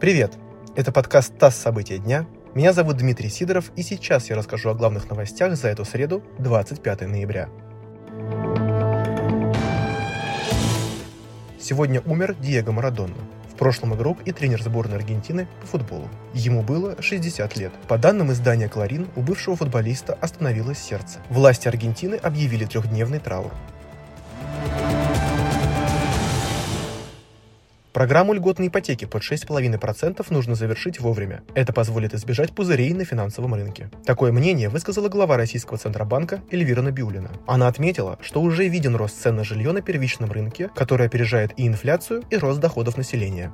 Привет! Это подкаст «ТАСС. События дня». Меня зовут Дмитрий Сидоров, и сейчас я расскажу о главных новостях за эту среду, 25 ноября. Сегодня умер Диего Марадонна, в прошлом игрок и тренер сборной Аргентины по футболу. Ему было 60 лет. По данным издания «Кларин», у бывшего футболиста остановилось сердце. Власти Аргентины объявили трехдневный траур. Программу льготной ипотеки под 6,5% нужно завершить вовремя. Это позволит избежать пузырей на финансовом рынке. Такое мнение высказала глава Российского Центробанка Эльвира Набиулина. Она отметила, что уже виден рост цен на жилье на первичном рынке, который опережает и инфляцию, и рост доходов населения.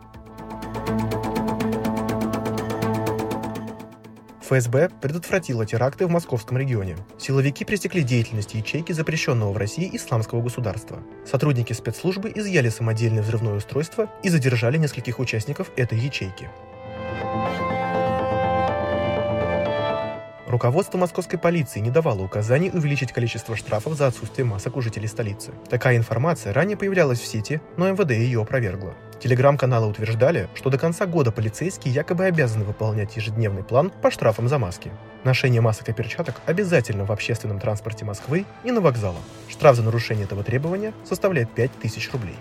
ФСБ предотвратила теракты в московском регионе. Силовики пресекли деятельность ячейки запрещенного в России исламского государства. Сотрудники спецслужбы изъяли самодельное взрывное устройство и задержали нескольких участников этой ячейки. Руководство московской полиции не давало указаний увеличить количество штрафов за отсутствие масок у жителей столицы. Такая информация ранее появлялась в сети, но МВД ее опровергло. Телеграм-каналы утверждали, что до конца года полицейские якобы обязаны выполнять ежедневный план по штрафам за маски. Ношение масок и перчаток обязательно в общественном транспорте Москвы и на вокзалах. Штраф за нарушение этого требования составляет 5000 рублей.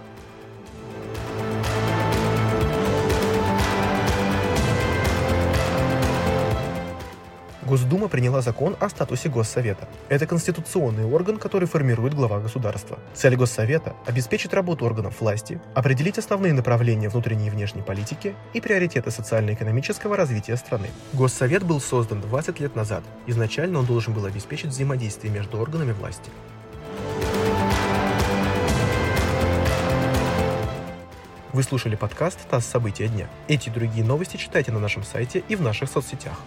Госдума приняла закон о статусе Госсовета. Это конституционный орган, который формирует глава государства. Цель Госсовета – обеспечить работу органов власти, определить основные направления внутренней и внешней политики и приоритеты социально-экономического развития страны. Госсовет был создан 20 лет назад. Изначально он должен был обеспечить взаимодействие между органами власти. Вы слушали подкаст «ТАСС. События дня». Эти и другие новости читайте на нашем сайте и в наших соцсетях.